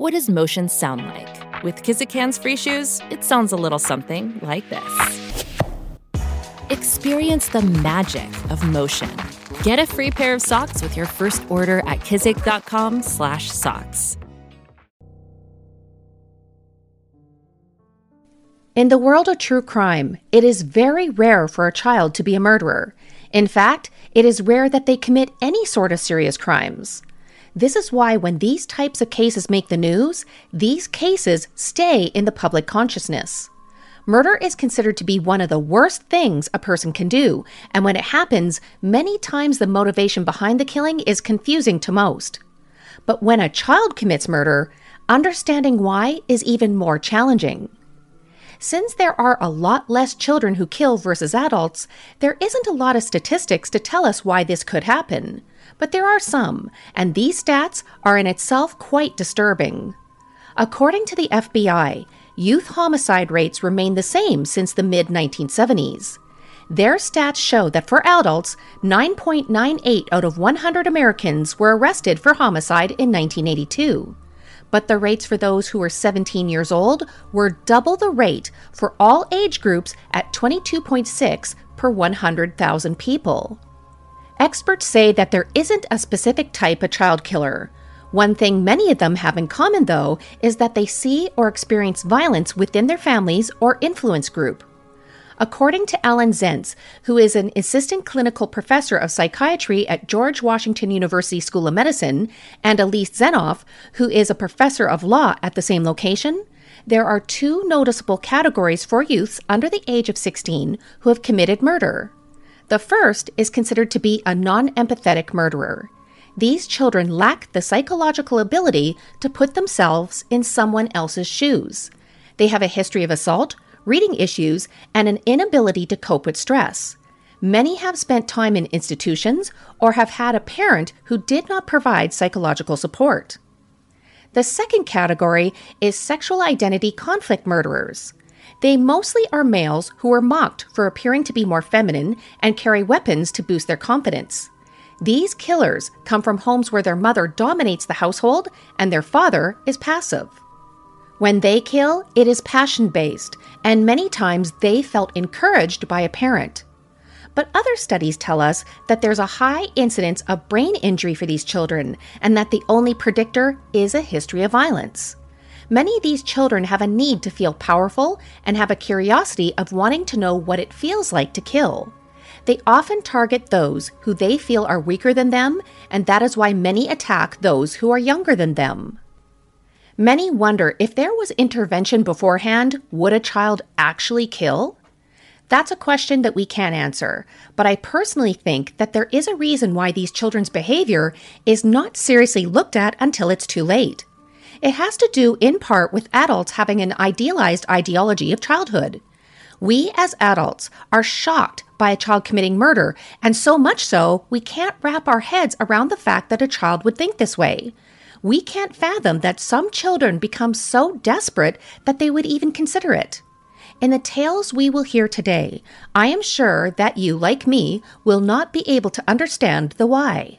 What does motion sound like? With Kizikans free shoes, it sounds a little something like this. Experience the magic of motion. Get a free pair of socks with your first order at kizik.com/socks. In the world of true crime, it is very rare for a child to be a murderer. In fact, it is rare that they commit any sort of serious crimes. This is why, when these types of cases make the news, these cases stay in the public consciousness. Murder is considered to be one of the worst things a person can do, and when it happens, many times the motivation behind the killing is confusing to most. But when a child commits murder, understanding why is even more challenging. Since there are a lot less children who kill versus adults, there isn't a lot of statistics to tell us why this could happen. But there are some, and these stats are in itself quite disturbing. According to the FBI, youth homicide rates remain the same since the mid 1970s. Their stats show that for adults, 9.98 out of 100 Americans were arrested for homicide in 1982. But the rates for those who were 17 years old were double the rate for all age groups at 22.6 per 100,000 people. Experts say that there isn't a specific type of child killer. One thing many of them have in common, though, is that they see or experience violence within their families or influence group. According to Alan Zentz, who is an assistant clinical professor of psychiatry at George Washington University School of Medicine, and Elise Zenoff, who is a professor of law at the same location, there are two noticeable categories for youths under the age of 16 who have committed murder. The first is considered to be a non empathetic murderer. These children lack the psychological ability to put themselves in someone else's shoes. They have a history of assault, reading issues, and an inability to cope with stress. Many have spent time in institutions or have had a parent who did not provide psychological support. The second category is sexual identity conflict murderers. They mostly are males who are mocked for appearing to be more feminine and carry weapons to boost their confidence. These killers come from homes where their mother dominates the household and their father is passive. When they kill, it is passion based, and many times they felt encouraged by a parent. But other studies tell us that there's a high incidence of brain injury for these children, and that the only predictor is a history of violence. Many of these children have a need to feel powerful and have a curiosity of wanting to know what it feels like to kill. They often target those who they feel are weaker than them, and that is why many attack those who are younger than them. Many wonder if there was intervention beforehand, would a child actually kill? That's a question that we can't answer, but I personally think that there is a reason why these children's behavior is not seriously looked at until it's too late. It has to do in part with adults having an idealized ideology of childhood. We as adults are shocked by a child committing murder, and so much so, we can't wrap our heads around the fact that a child would think this way. We can't fathom that some children become so desperate that they would even consider it. In the tales we will hear today, I am sure that you, like me, will not be able to understand the why.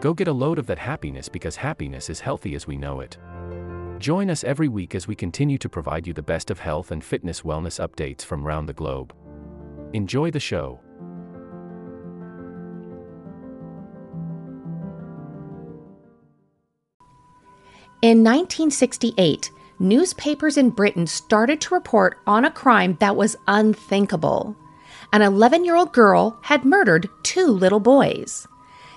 Go get a load of that happiness because happiness is healthy as we know it. Join us every week as we continue to provide you the best of health and fitness wellness updates from around the globe. Enjoy the show. In 1968, newspapers in Britain started to report on a crime that was unthinkable. An 11 year old girl had murdered two little boys.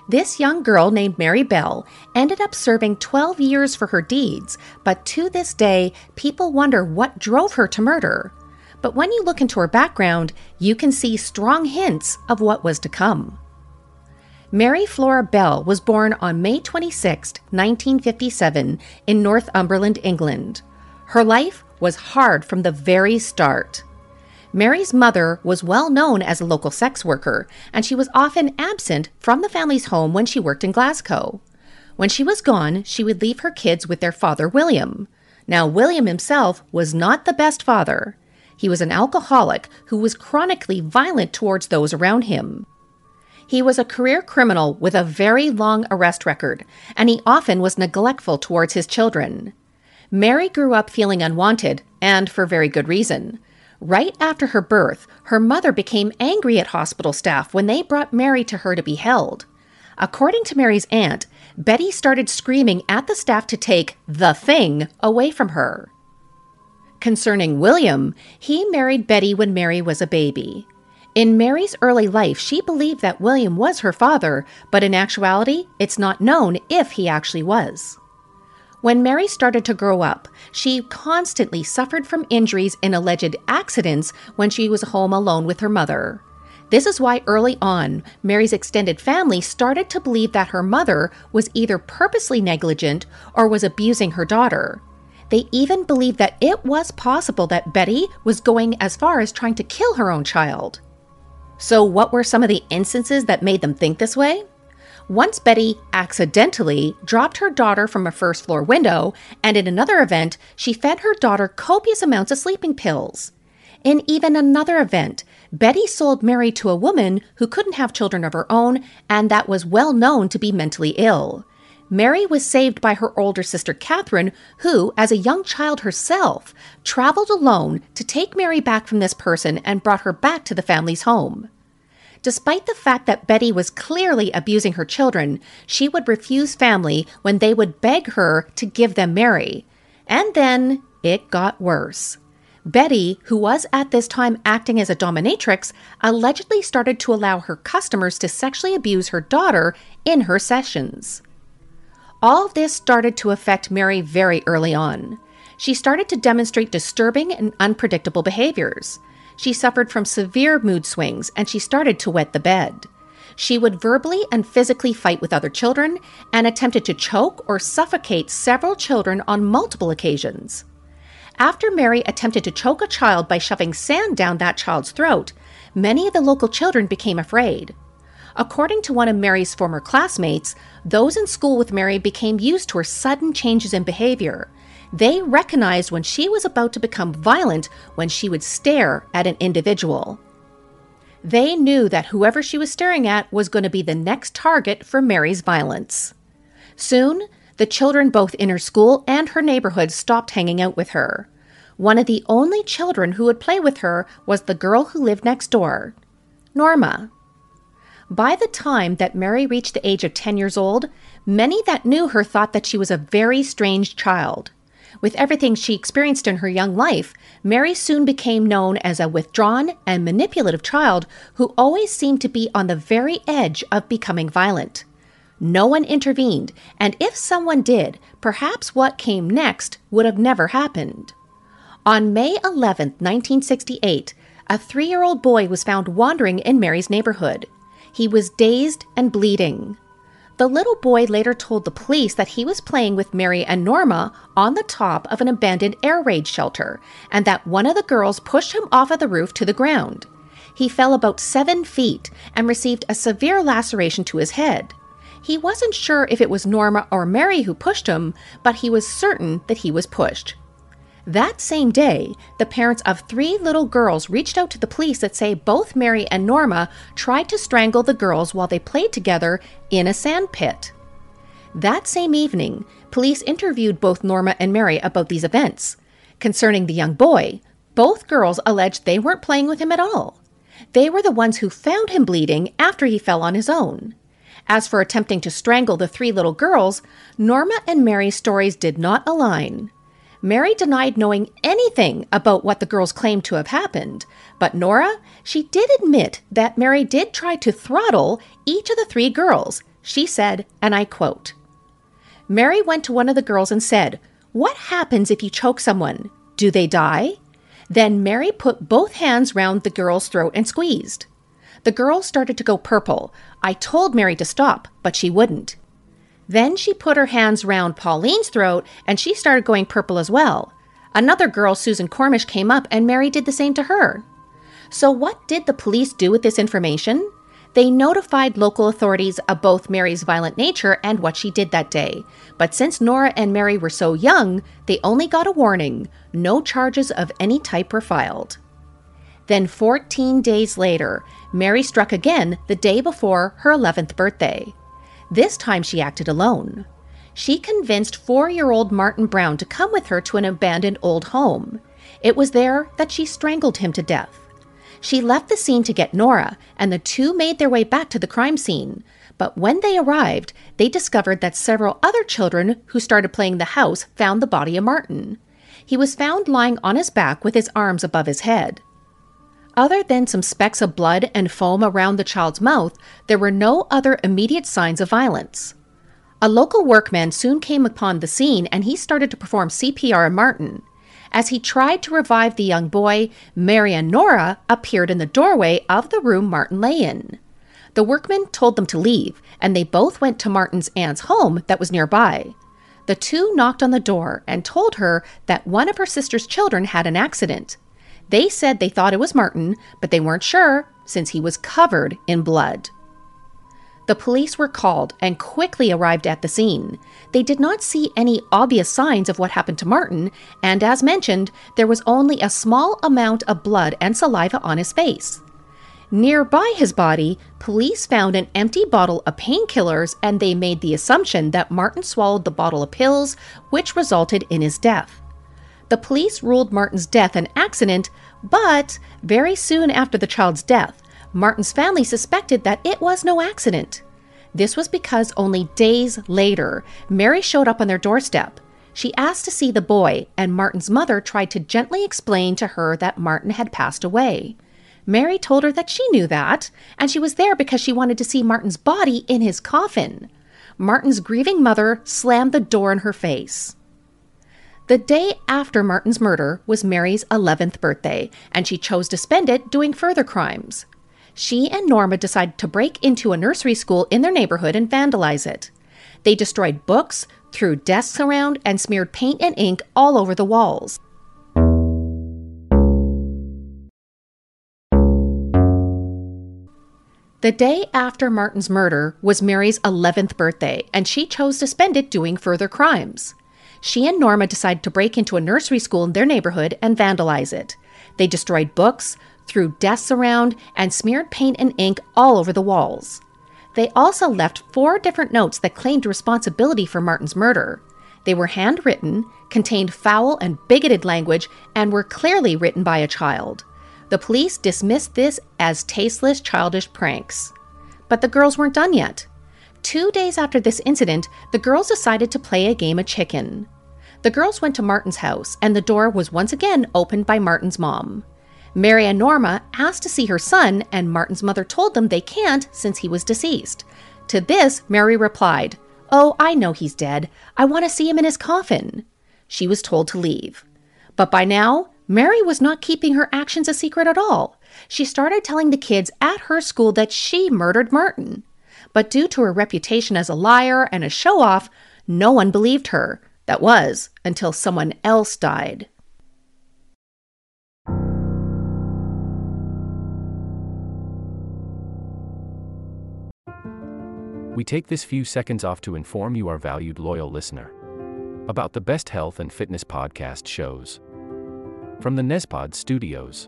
This young girl named Mary Bell ended up serving 12 years for her deeds, but to this day, people wonder what drove her to murder. But when you look into her background, you can see strong hints of what was to come. Mary Flora Bell was born on May 26, 1957, in Northumberland, England. Her life was hard from the very start. Mary's mother was well known as a local sex worker, and she was often absent from the family's home when she worked in Glasgow. When she was gone, she would leave her kids with their father, William. Now, William himself was not the best father. He was an alcoholic who was chronically violent towards those around him. He was a career criminal with a very long arrest record, and he often was neglectful towards his children. Mary grew up feeling unwanted, and for very good reason. Right after her birth, her mother became angry at hospital staff when they brought Mary to her to be held. According to Mary's aunt, Betty started screaming at the staff to take the thing away from her. Concerning William, he married Betty when Mary was a baby. In Mary's early life, she believed that William was her father, but in actuality, it's not known if he actually was. When Mary started to grow up, she constantly suffered from injuries in alleged accidents when she was home alone with her mother. This is why early on, Mary's extended family started to believe that her mother was either purposely negligent or was abusing her daughter. They even believed that it was possible that Betty was going as far as trying to kill her own child. So, what were some of the instances that made them think this way? Once Betty accidentally dropped her daughter from a first floor window, and in another event, she fed her daughter copious amounts of sleeping pills. In even another event, Betty sold Mary to a woman who couldn't have children of her own and that was well known to be mentally ill. Mary was saved by her older sister Catherine, who, as a young child herself, traveled alone to take Mary back from this person and brought her back to the family's home. Despite the fact that Betty was clearly abusing her children, she would refuse family when they would beg her to give them Mary. And then it got worse. Betty, who was at this time acting as a dominatrix, allegedly started to allow her customers to sexually abuse her daughter in her sessions. All this started to affect Mary very early on. She started to demonstrate disturbing and unpredictable behaviors. She suffered from severe mood swings and she started to wet the bed. She would verbally and physically fight with other children and attempted to choke or suffocate several children on multiple occasions. After Mary attempted to choke a child by shoving sand down that child's throat, many of the local children became afraid. According to one of Mary's former classmates, those in school with Mary became used to her sudden changes in behavior. They recognized when she was about to become violent when she would stare at an individual. They knew that whoever she was staring at was going to be the next target for Mary's violence. Soon, the children both in her school and her neighborhood stopped hanging out with her. One of the only children who would play with her was the girl who lived next door, Norma. By the time that Mary reached the age of 10 years old, many that knew her thought that she was a very strange child. With everything she experienced in her young life, Mary soon became known as a withdrawn and manipulative child who always seemed to be on the very edge of becoming violent. No one intervened, and if someone did, perhaps what came next would have never happened. On May 11, 1968, a three year old boy was found wandering in Mary's neighborhood. He was dazed and bleeding. The little boy later told the police that he was playing with Mary and Norma on the top of an abandoned air raid shelter and that one of the girls pushed him off of the roof to the ground. He fell about seven feet and received a severe laceration to his head. He wasn't sure if it was Norma or Mary who pushed him, but he was certain that he was pushed. That same day, the parents of three little girls reached out to the police that say both Mary and Norma tried to strangle the girls while they played together in a sand pit. That same evening, police interviewed both Norma and Mary about these events. Concerning the young boy, both girls alleged they weren't playing with him at all. They were the ones who found him bleeding after he fell on his own. As for attempting to strangle the three little girls, Norma and Mary's stories did not align. Mary denied knowing anything about what the girls claimed to have happened, but Nora, she did admit that Mary did try to throttle each of the three girls. She said, and I quote Mary went to one of the girls and said, What happens if you choke someone? Do they die? Then Mary put both hands round the girl's throat and squeezed. The girl started to go purple. I told Mary to stop, but she wouldn't. Then she put her hands round Pauline's throat and she started going purple as well. Another girl, Susan Cormish, came up and Mary did the same to her. So, what did the police do with this information? They notified local authorities of both Mary's violent nature and what she did that day. But since Nora and Mary were so young, they only got a warning. No charges of any type were filed. Then, 14 days later, Mary struck again the day before her 11th birthday. This time she acted alone. She convinced four year old Martin Brown to come with her to an abandoned old home. It was there that she strangled him to death. She left the scene to get Nora, and the two made their way back to the crime scene. But when they arrived, they discovered that several other children who started playing the house found the body of Martin. He was found lying on his back with his arms above his head. Other than some specks of blood and foam around the child's mouth, there were no other immediate signs of violence. A local workman soon came upon the scene and he started to perform CPR on Martin. As he tried to revive the young boy, Mary and Nora appeared in the doorway of the room Martin lay in. The workman told them to leave, and they both went to Martin's aunt's home that was nearby. The two knocked on the door and told her that one of her sister's children had an accident. They said they thought it was Martin, but they weren't sure since he was covered in blood. The police were called and quickly arrived at the scene. They did not see any obvious signs of what happened to Martin, and as mentioned, there was only a small amount of blood and saliva on his face. Nearby his body, police found an empty bottle of painkillers and they made the assumption that Martin swallowed the bottle of pills, which resulted in his death. The police ruled Martin's death an accident, but very soon after the child's death, Martin's family suspected that it was no accident. This was because only days later, Mary showed up on their doorstep. She asked to see the boy, and Martin's mother tried to gently explain to her that Martin had passed away. Mary told her that she knew that, and she was there because she wanted to see Martin's body in his coffin. Martin's grieving mother slammed the door in her face. The day after Martin's murder was Mary's 11th birthday, and she chose to spend it doing further crimes she and Norma decided to break into a nursery school in their neighborhood and vandalize it. They destroyed books, threw desks around, and smeared paint and ink all over the walls. The day after Martin's murder was Mary's 11th birthday, and she chose to spend it doing further crimes. She and Norma decided to break into a nursery school in their neighborhood and vandalize it. They destroyed books, threw desks around, and smeared paint and ink all over the walls. They also left four different notes that claimed responsibility for Martin's murder. They were handwritten, contained foul and bigoted language, and were clearly written by a child. The police dismissed this as tasteless, childish pranks. But the girls weren't done yet. Two days after this incident, the girls decided to play a game of chicken. The girls went to Martin's house, and the door was once again opened by Martin's mom. Mary and Norma asked to see her son, and Martin's mother told them they can't since he was deceased. To this, Mary replied, Oh, I know he's dead. I want to see him in his coffin. She was told to leave. But by now, Mary was not keeping her actions a secret at all. She started telling the kids at her school that she murdered Martin. But due to her reputation as a liar and a show off, no one believed her. That was until someone else died. We take this few seconds off to inform you, our valued loyal listener, about the best health and fitness podcast shows from the Nezpod studios.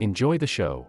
Enjoy the show.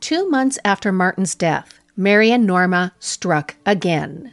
Two months after Martin's death, Mary and Norma struck again.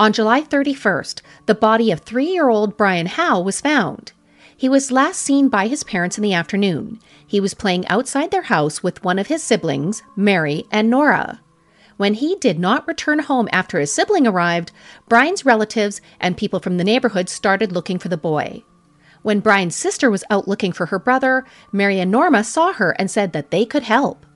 On July 31st, the body of three year old Brian Howe was found. He was last seen by his parents in the afternoon. He was playing outside their house with one of his siblings, Mary and Nora. When he did not return home after his sibling arrived, Brian's relatives and people from the neighborhood started looking for the boy. When Brian's sister was out looking for her brother, Mary and Norma saw her and said that they could help.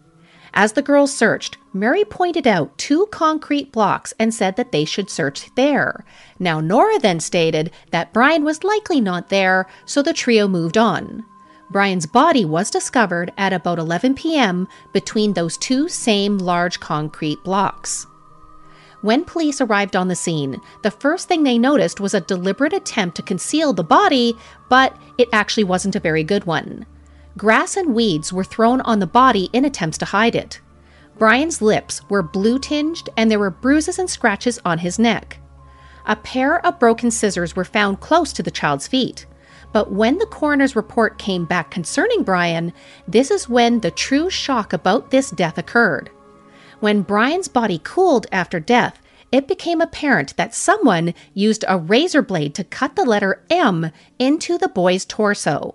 As the girls searched, Mary pointed out two concrete blocks and said that they should search there. Now, Nora then stated that Brian was likely not there, so the trio moved on. Brian's body was discovered at about 11 p.m. between those two same large concrete blocks. When police arrived on the scene, the first thing they noticed was a deliberate attempt to conceal the body, but it actually wasn't a very good one. Grass and weeds were thrown on the body in attempts to hide it. Brian's lips were blue tinged and there were bruises and scratches on his neck. A pair of broken scissors were found close to the child's feet. But when the coroner's report came back concerning Brian, this is when the true shock about this death occurred. When Brian's body cooled after death, it became apparent that someone used a razor blade to cut the letter M into the boy's torso.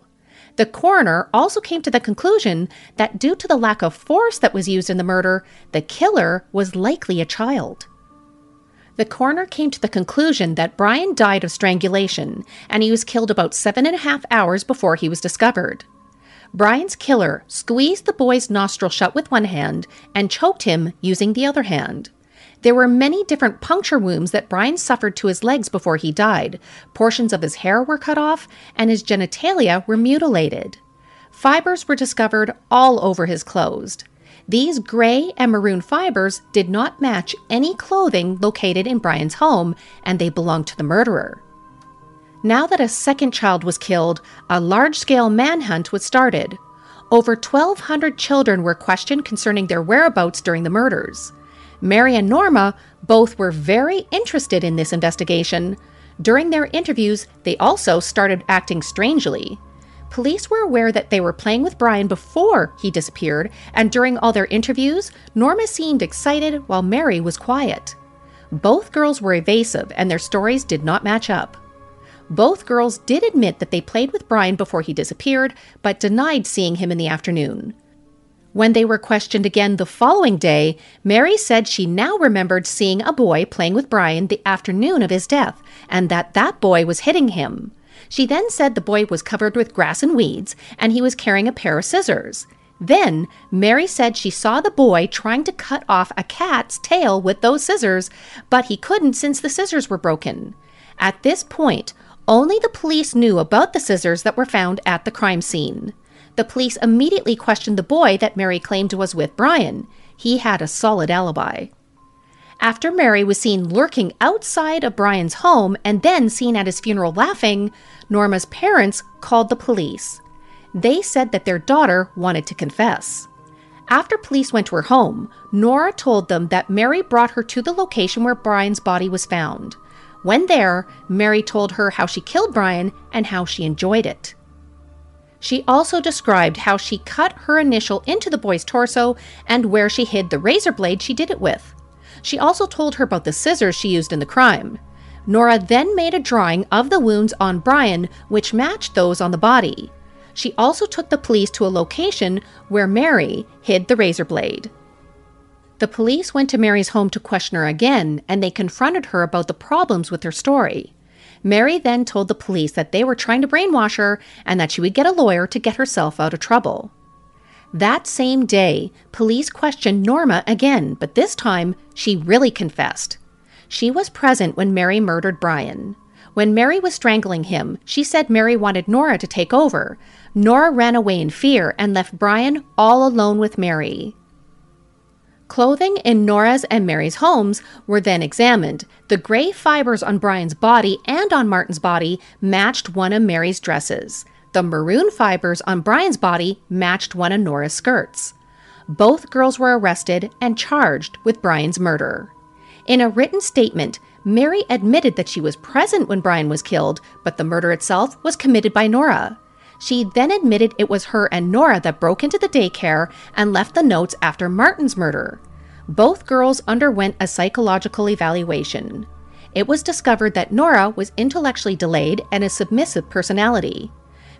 The coroner also came to the conclusion that due to the lack of force that was used in the murder, the killer was likely a child. The coroner came to the conclusion that Brian died of strangulation and he was killed about seven and a half hours before he was discovered. Brian's killer squeezed the boy's nostril shut with one hand and choked him using the other hand. There were many different puncture wounds that Brian suffered to his legs before he died. Portions of his hair were cut off, and his genitalia were mutilated. Fibers were discovered all over his clothes. These gray and maroon fibers did not match any clothing located in Brian's home, and they belonged to the murderer. Now that a second child was killed, a large scale manhunt was started. Over 1,200 children were questioned concerning their whereabouts during the murders. Mary and Norma both were very interested in this investigation. During their interviews, they also started acting strangely. Police were aware that they were playing with Brian before he disappeared, and during all their interviews, Norma seemed excited while Mary was quiet. Both girls were evasive, and their stories did not match up. Both girls did admit that they played with Brian before he disappeared, but denied seeing him in the afternoon. When they were questioned again the following day, Mary said she now remembered seeing a boy playing with Brian the afternoon of his death, and that that boy was hitting him. She then said the boy was covered with grass and weeds, and he was carrying a pair of scissors. Then, Mary said she saw the boy trying to cut off a cat's tail with those scissors, but he couldn't since the scissors were broken. At this point, only the police knew about the scissors that were found at the crime scene. The police immediately questioned the boy that Mary claimed was with Brian. He had a solid alibi. After Mary was seen lurking outside of Brian's home and then seen at his funeral laughing, Norma's parents called the police. They said that their daughter wanted to confess. After police went to her home, Nora told them that Mary brought her to the location where Brian's body was found. When there, Mary told her how she killed Brian and how she enjoyed it. She also described how she cut her initial into the boy's torso and where she hid the razor blade she did it with. She also told her about the scissors she used in the crime. Nora then made a drawing of the wounds on Brian, which matched those on the body. She also took the police to a location where Mary hid the razor blade. The police went to Mary's home to question her again, and they confronted her about the problems with her story. Mary then told the police that they were trying to brainwash her and that she would get a lawyer to get herself out of trouble. That same day, police questioned Norma again, but this time she really confessed. She was present when Mary murdered Brian. When Mary was strangling him, she said Mary wanted Nora to take over. Nora ran away in fear and left Brian all alone with Mary. Clothing in Nora's and Mary's homes were then examined. The gray fibers on Brian's body and on Martin's body matched one of Mary's dresses. The maroon fibers on Brian's body matched one of Nora's skirts. Both girls were arrested and charged with Brian's murder. In a written statement, Mary admitted that she was present when Brian was killed, but the murder itself was committed by Nora. She then admitted it was her and Nora that broke into the daycare and left the notes after Martin's murder. Both girls underwent a psychological evaluation. It was discovered that Nora was intellectually delayed and a submissive personality.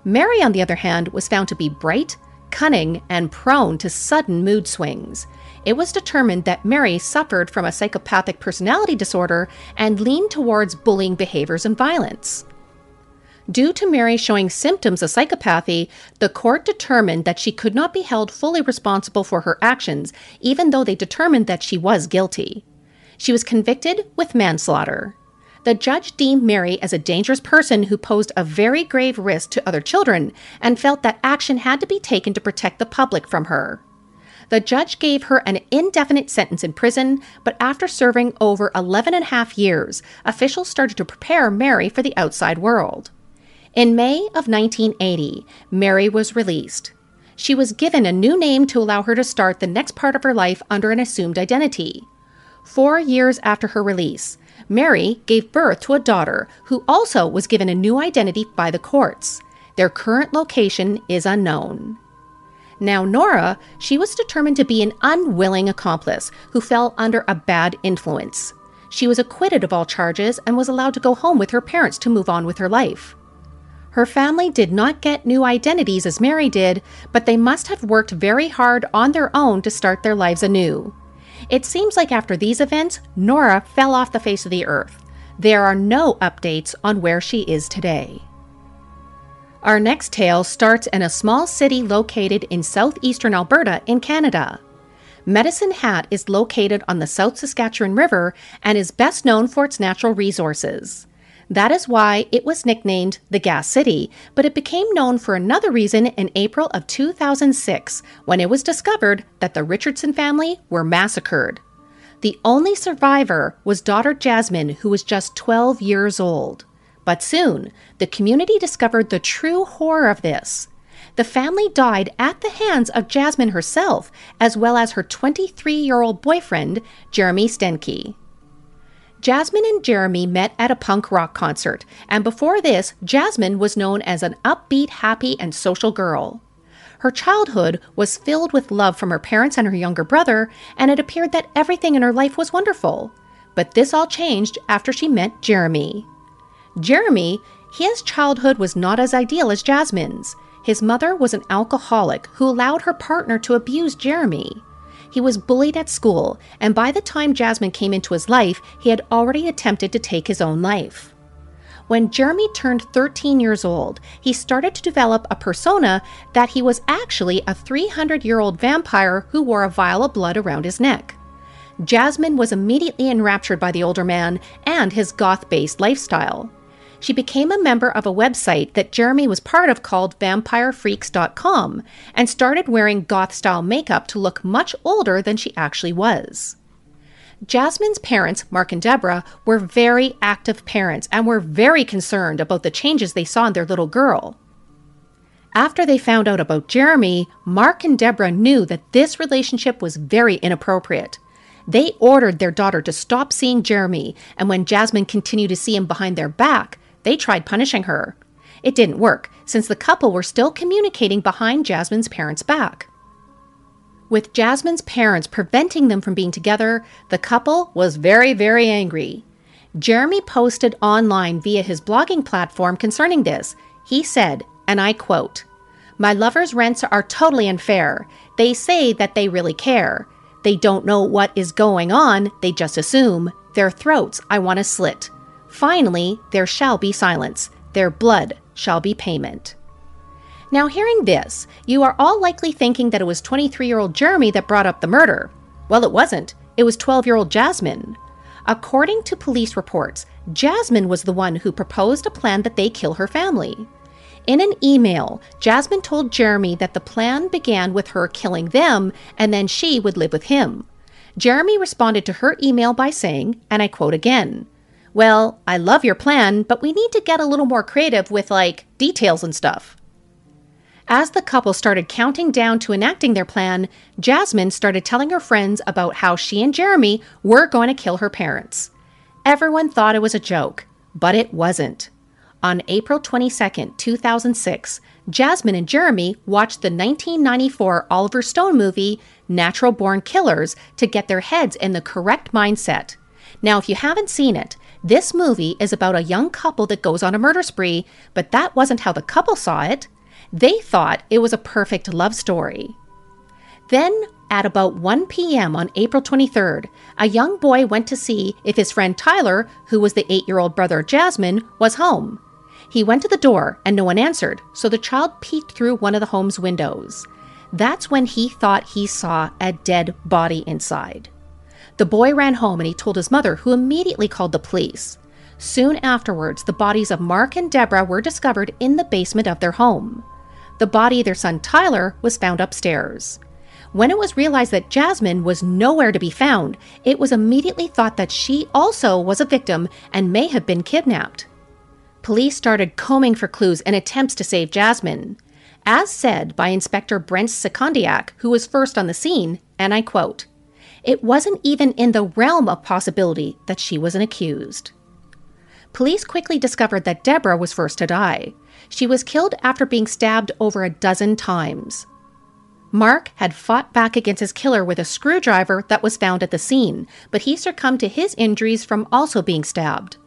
Mary, on the other hand, was found to be bright, cunning, and prone to sudden mood swings. It was determined that Mary suffered from a psychopathic personality disorder and leaned towards bullying behaviors and violence. Due to Mary showing symptoms of psychopathy, the court determined that she could not be held fully responsible for her actions, even though they determined that she was guilty. She was convicted with manslaughter. The judge deemed Mary as a dangerous person who posed a very grave risk to other children and felt that action had to be taken to protect the public from her. The judge gave her an indefinite sentence in prison, but after serving over 11 and a half years, officials started to prepare Mary for the outside world. In May of 1980, Mary was released. She was given a new name to allow her to start the next part of her life under an assumed identity. Four years after her release, Mary gave birth to a daughter who also was given a new identity by the courts. Their current location is unknown. Now, Nora, she was determined to be an unwilling accomplice who fell under a bad influence. She was acquitted of all charges and was allowed to go home with her parents to move on with her life. Her family did not get new identities as Mary did, but they must have worked very hard on their own to start their lives anew. It seems like after these events, Nora fell off the face of the earth. There are no updates on where she is today. Our next tale starts in a small city located in southeastern Alberta in Canada. Medicine Hat is located on the South Saskatchewan River and is best known for its natural resources. That is why it was nicknamed the Gas City, but it became known for another reason in April of 2006 when it was discovered that the Richardson family were massacred. The only survivor was daughter Jasmine, who was just 12 years old. But soon, the community discovered the true horror of this. The family died at the hands of Jasmine herself, as well as her 23 year old boyfriend, Jeremy Steinke. Jasmine and Jeremy met at a punk rock concert, and before this, Jasmine was known as an upbeat, happy, and social girl. Her childhood was filled with love from her parents and her younger brother, and it appeared that everything in her life was wonderful. But this all changed after she met Jeremy. Jeremy, his childhood was not as ideal as Jasmine's. His mother was an alcoholic who allowed her partner to abuse Jeremy. He was bullied at school, and by the time Jasmine came into his life, he had already attempted to take his own life. When Jeremy turned 13 years old, he started to develop a persona that he was actually a 300 year old vampire who wore a vial of blood around his neck. Jasmine was immediately enraptured by the older man and his goth based lifestyle she became a member of a website that Jeremy was part of called vampirefreaks.com and started wearing goth style makeup to look much older than she actually was. Jasmine's parents, Mark and Deborah, were very active parents and were very concerned about the changes they saw in their little girl. After they found out about Jeremy, Mark and Deborah knew that this relationship was very inappropriate. They ordered their daughter to stop seeing Jeremy, and when Jasmine continued to see him behind their back, they tried punishing her. It didn't work, since the couple were still communicating behind Jasmine's parents' back. With Jasmine's parents preventing them from being together, the couple was very, very angry. Jeremy posted online via his blogging platform concerning this. He said, and I quote, My lovers' rents are totally unfair. They say that they really care. They don't know what is going on, they just assume. Their throats I want to slit. Finally, there shall be silence. Their blood shall be payment. Now, hearing this, you are all likely thinking that it was 23 year old Jeremy that brought up the murder. Well, it wasn't. It was 12 year old Jasmine. According to police reports, Jasmine was the one who proposed a plan that they kill her family. In an email, Jasmine told Jeremy that the plan began with her killing them and then she would live with him. Jeremy responded to her email by saying, and I quote again, Well, I love your plan, but we need to get a little more creative with like details and stuff. As the couple started counting down to enacting their plan, Jasmine started telling her friends about how she and Jeremy were going to kill her parents. Everyone thought it was a joke, but it wasn't. On April 22, 2006, Jasmine and Jeremy watched the 1994 Oliver Stone movie Natural Born Killers to get their heads in the correct mindset. Now, if you haven't seen it, this movie is about a young couple that goes on a murder spree, but that wasn't how the couple saw it. They thought it was a perfect love story. Then, at about 1 p.m. on April 23rd, a young boy went to see if his friend Tyler, who was the eight year old brother Jasmine, was home. He went to the door and no one answered, so the child peeked through one of the home's windows. That's when he thought he saw a dead body inside. The boy ran home and he told his mother, who immediately called the police. Soon afterwards, the bodies of Mark and Deborah were discovered in the basement of their home. The body of their son Tyler was found upstairs. When it was realized that Jasmine was nowhere to be found, it was immediately thought that she also was a victim and may have been kidnapped. Police started combing for clues and attempts to save Jasmine. As said by Inspector Brent Secondiak, who was first on the scene, and I quote, It wasn't even in the realm of possibility that she was an accused. Police quickly discovered that Deborah was first to die. She was killed after being stabbed over a dozen times. Mark had fought back against his killer with a screwdriver that was found at the scene, but he succumbed to his injuries from also being stabbed.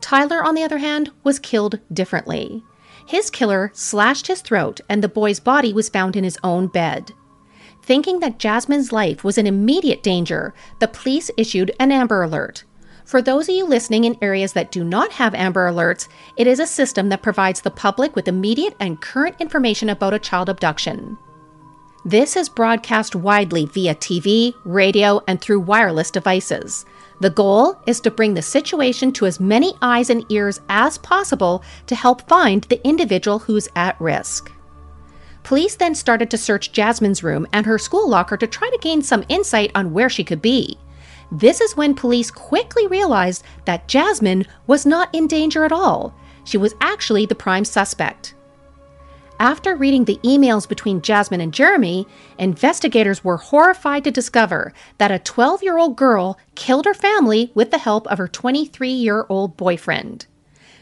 Tyler, on the other hand, was killed differently. His killer slashed his throat, and the boy's body was found in his own bed. Thinking that Jasmine's life was in immediate danger, the police issued an Amber Alert. For those of you listening in areas that do not have Amber Alerts, it is a system that provides the public with immediate and current information about a child abduction. This is broadcast widely via TV, radio, and through wireless devices. The goal is to bring the situation to as many eyes and ears as possible to help find the individual who's at risk. Police then started to search Jasmine's room and her school locker to try to gain some insight on where she could be. This is when police quickly realized that Jasmine was not in danger at all. She was actually the prime suspect. After reading the emails between Jasmine and Jeremy, investigators were horrified to discover that a 12 year old girl killed her family with the help of her 23 year old boyfriend.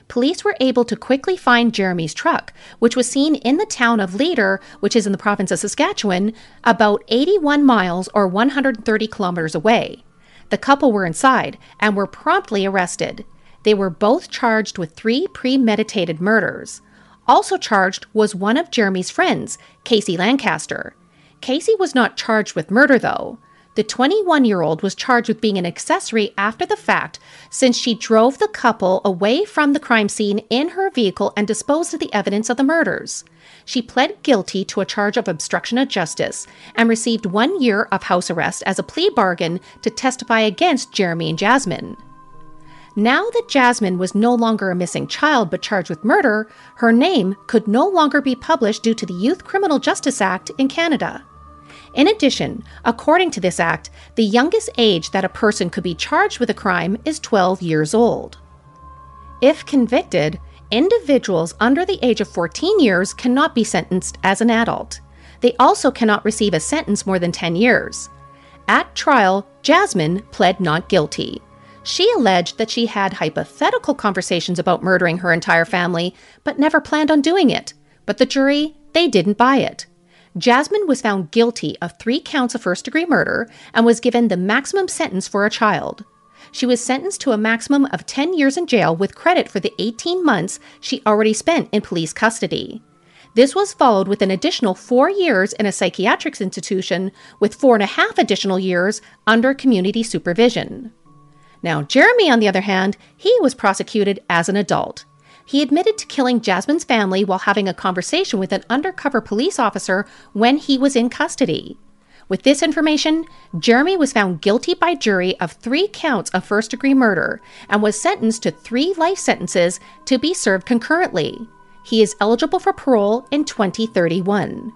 Police were able to quickly find Jeremy's truck, which was seen in the town of Leader, which is in the province of Saskatchewan, about 81 miles or 130 kilometers away. The couple were inside and were promptly arrested. They were both charged with three premeditated murders. Also charged was one of Jeremy's friends, Kacy Lancaster. Kacy was not charged with murder, though. The 21 year old was charged with being an accessory after the fact since she drove the couple away from the crime scene in her vehicle and disposed of the evidence of the murders. She pled guilty to a charge of obstruction of justice and received one year of house arrest as a plea bargain to testify against Jeremy and Jasmine. Now that Jasmine was no longer a missing child but charged with murder, her name could no longer be published due to the Youth Criminal Justice Act in Canada. In addition, according to this act, the youngest age that a person could be charged with a crime is 12 years old. If convicted, individuals under the age of 14 years cannot be sentenced as an adult. They also cannot receive a sentence more than 10 years. At trial, Jasmine pled not guilty. She alleged that she had hypothetical conversations about murdering her entire family, but never planned on doing it. But the jury, they didn't buy it. Jasmine was found guilty of three counts of first degree murder and was given the maximum sentence for a child. She was sentenced to a maximum of 10 years in jail with credit for the 18 months she already spent in police custody. This was followed with an additional four years in a psychiatric institution, with four and a half additional years under community supervision. Now, Jeremy, on the other hand, he was prosecuted as an adult. He admitted to killing Jasmine's family while having a conversation with an undercover police officer when he was in custody. With this information, Jeremy was found guilty by jury of three counts of first degree murder and was sentenced to three life sentences to be served concurrently. He is eligible for parole in 2031.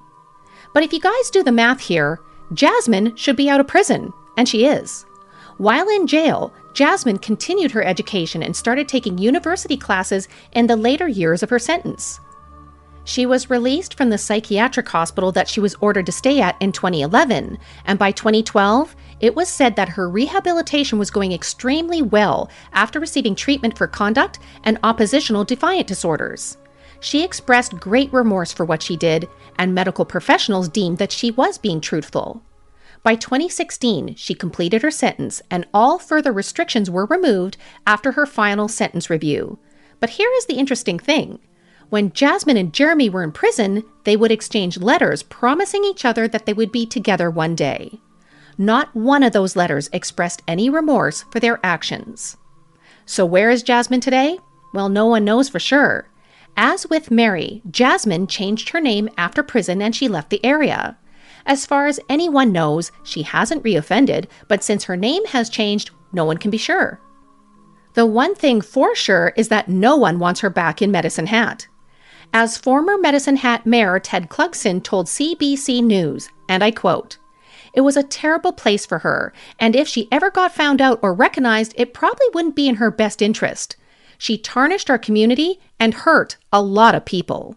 But if you guys do the math here, Jasmine should be out of prison, and she is. While in jail, Jasmine continued her education and started taking university classes in the later years of her sentence. She was released from the psychiatric hospital that she was ordered to stay at in 2011, and by 2012, it was said that her rehabilitation was going extremely well after receiving treatment for conduct and oppositional defiant disorders. She expressed great remorse for what she did, and medical professionals deemed that she was being truthful. By 2016, she completed her sentence, and all further restrictions were removed after her final sentence review. But here is the interesting thing. When Jasmine and Jeremy were in prison, they would exchange letters promising each other that they would be together one day. Not one of those letters expressed any remorse for their actions. So, where is Jasmine today? Well, no one knows for sure. As with Mary, Jasmine changed her name after prison and she left the area. As far as anyone knows, she hasn't reoffended, but since her name has changed, no one can be sure. The one thing for sure is that no one wants her back in Medicine Hat. As former Medicine Hat Mayor Ted Clugston told CBC News, and I quote, it was a terrible place for her, and if she ever got found out or recognized, it probably wouldn't be in her best interest. She tarnished our community and hurt a lot of people.